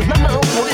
deixo todas na mão. Por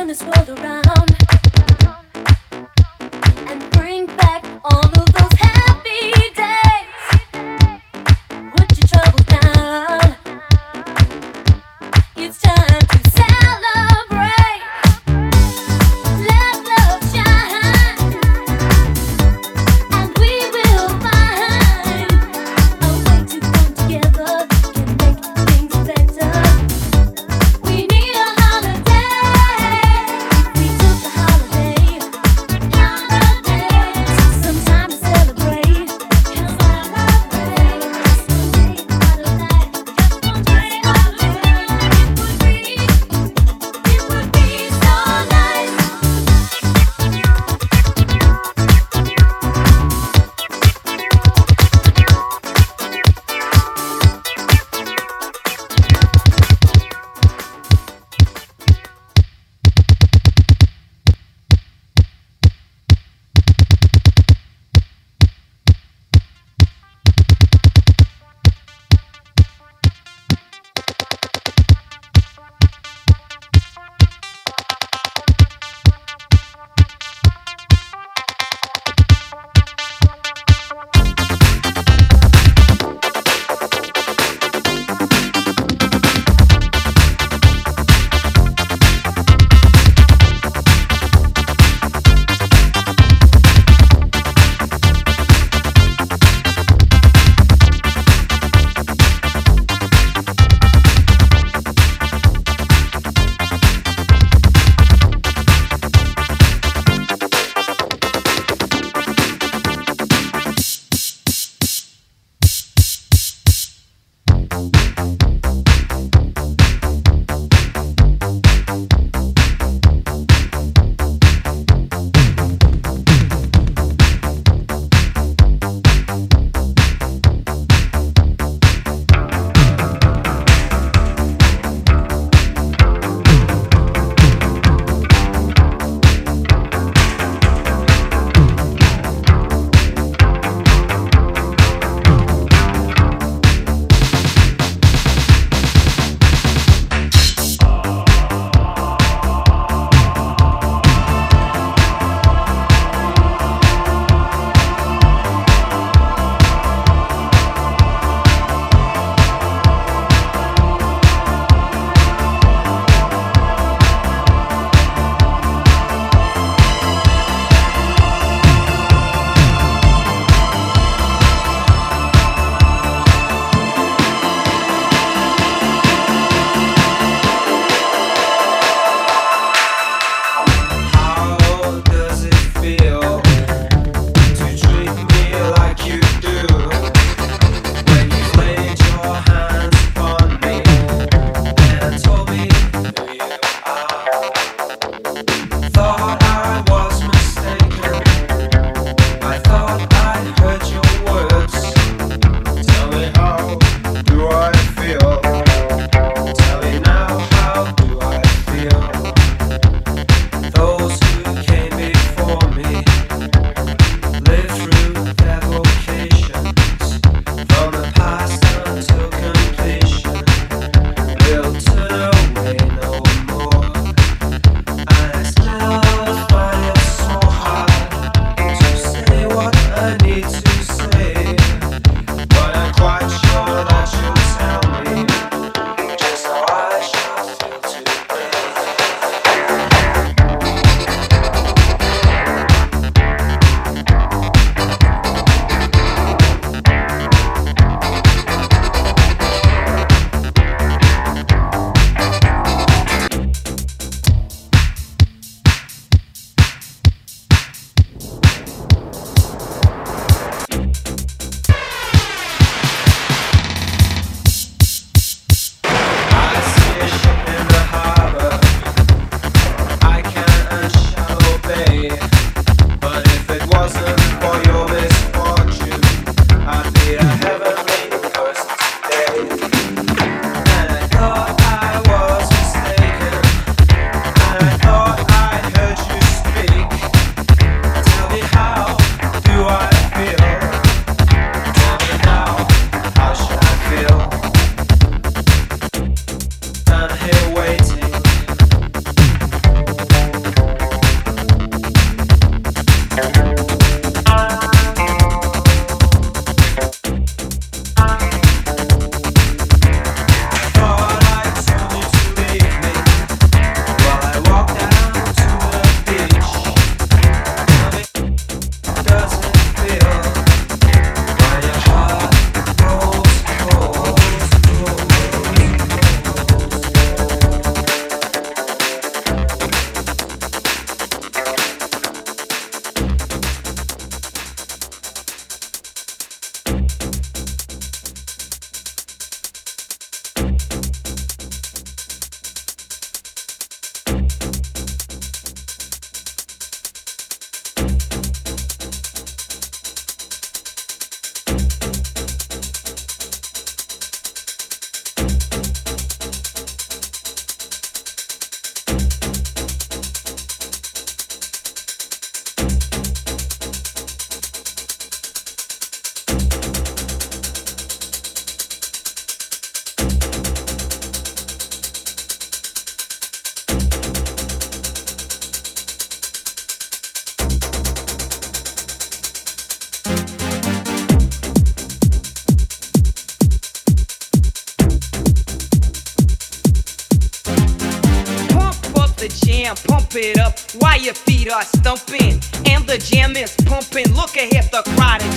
turn this world around.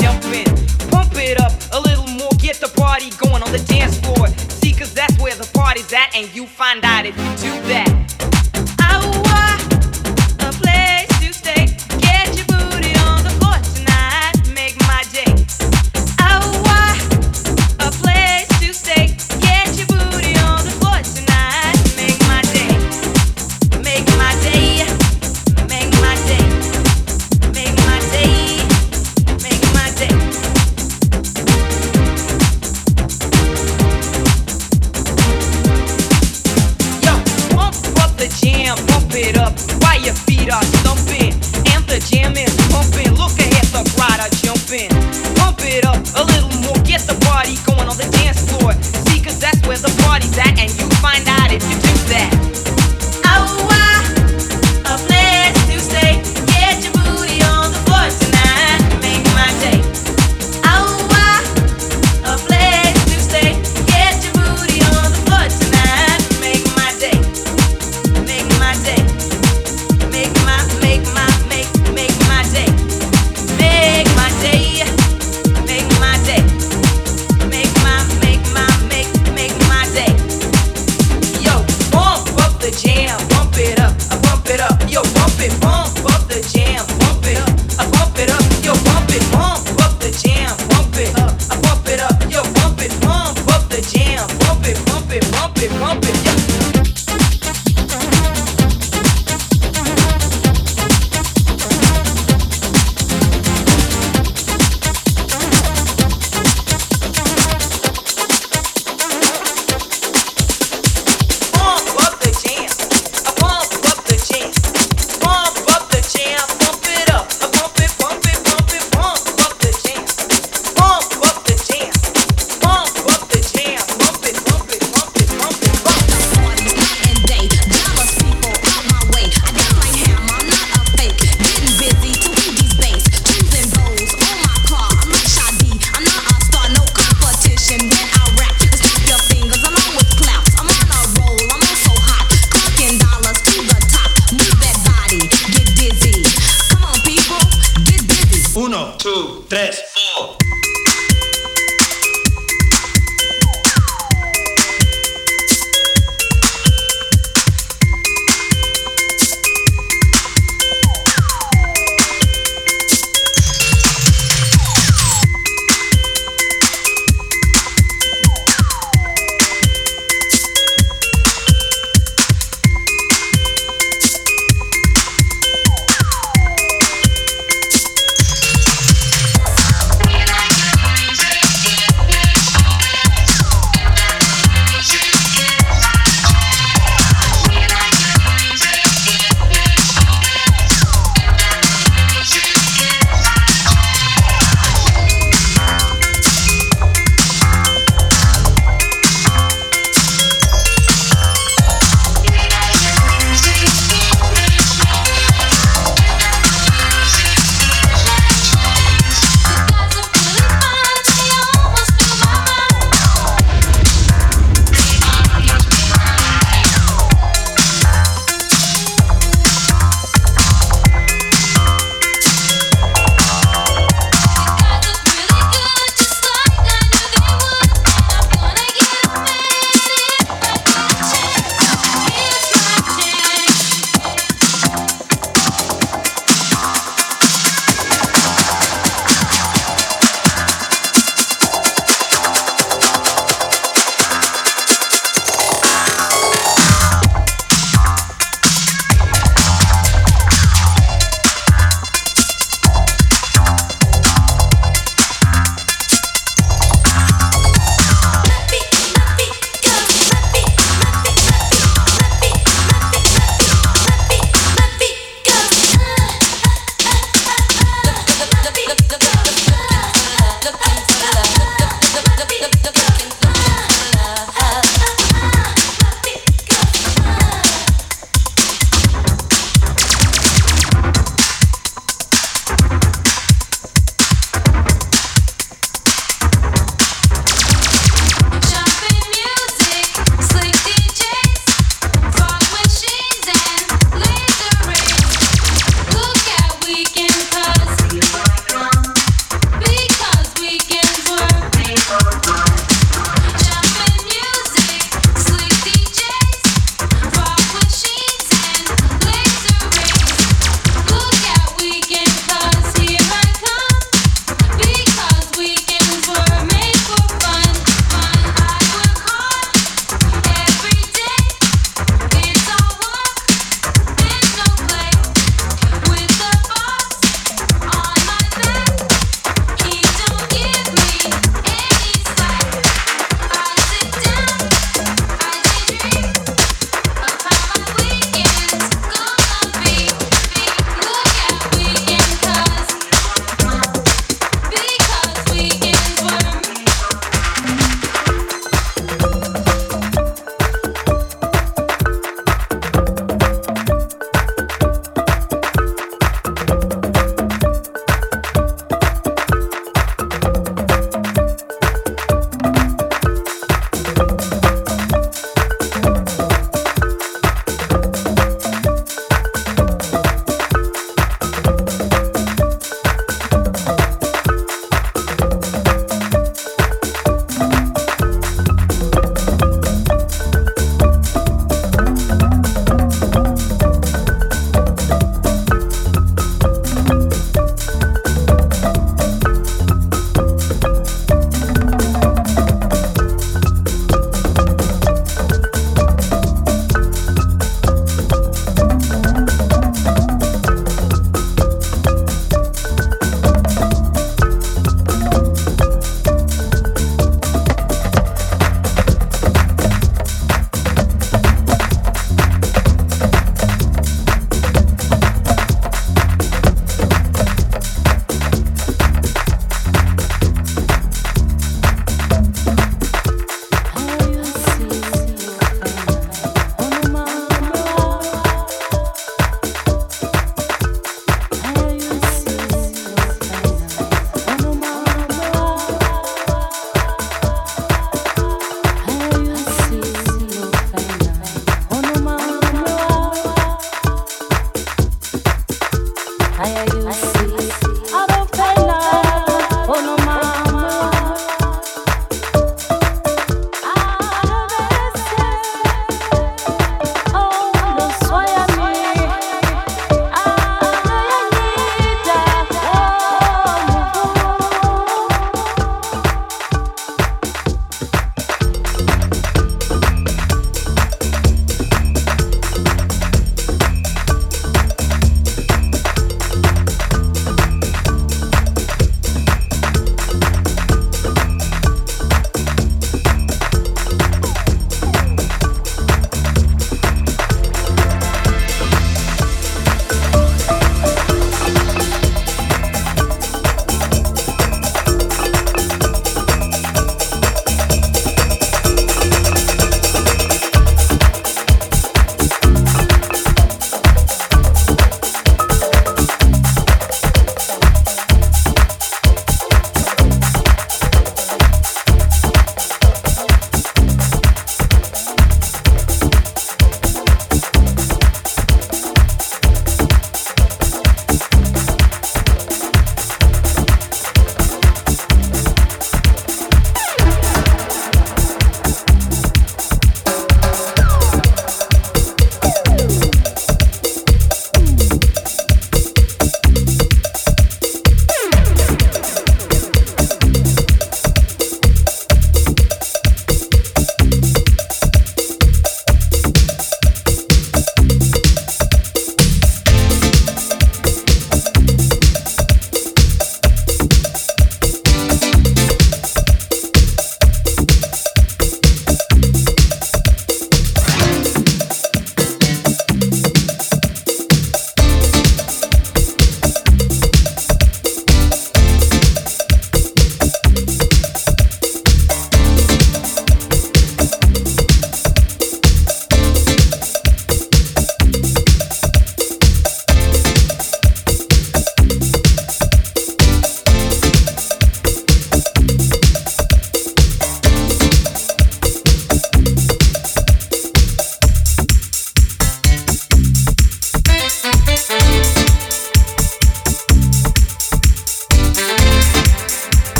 jumping. Pump it up a little more, get the party going on the dance floor. See, cause that's where the party's at, and you find out if you do that.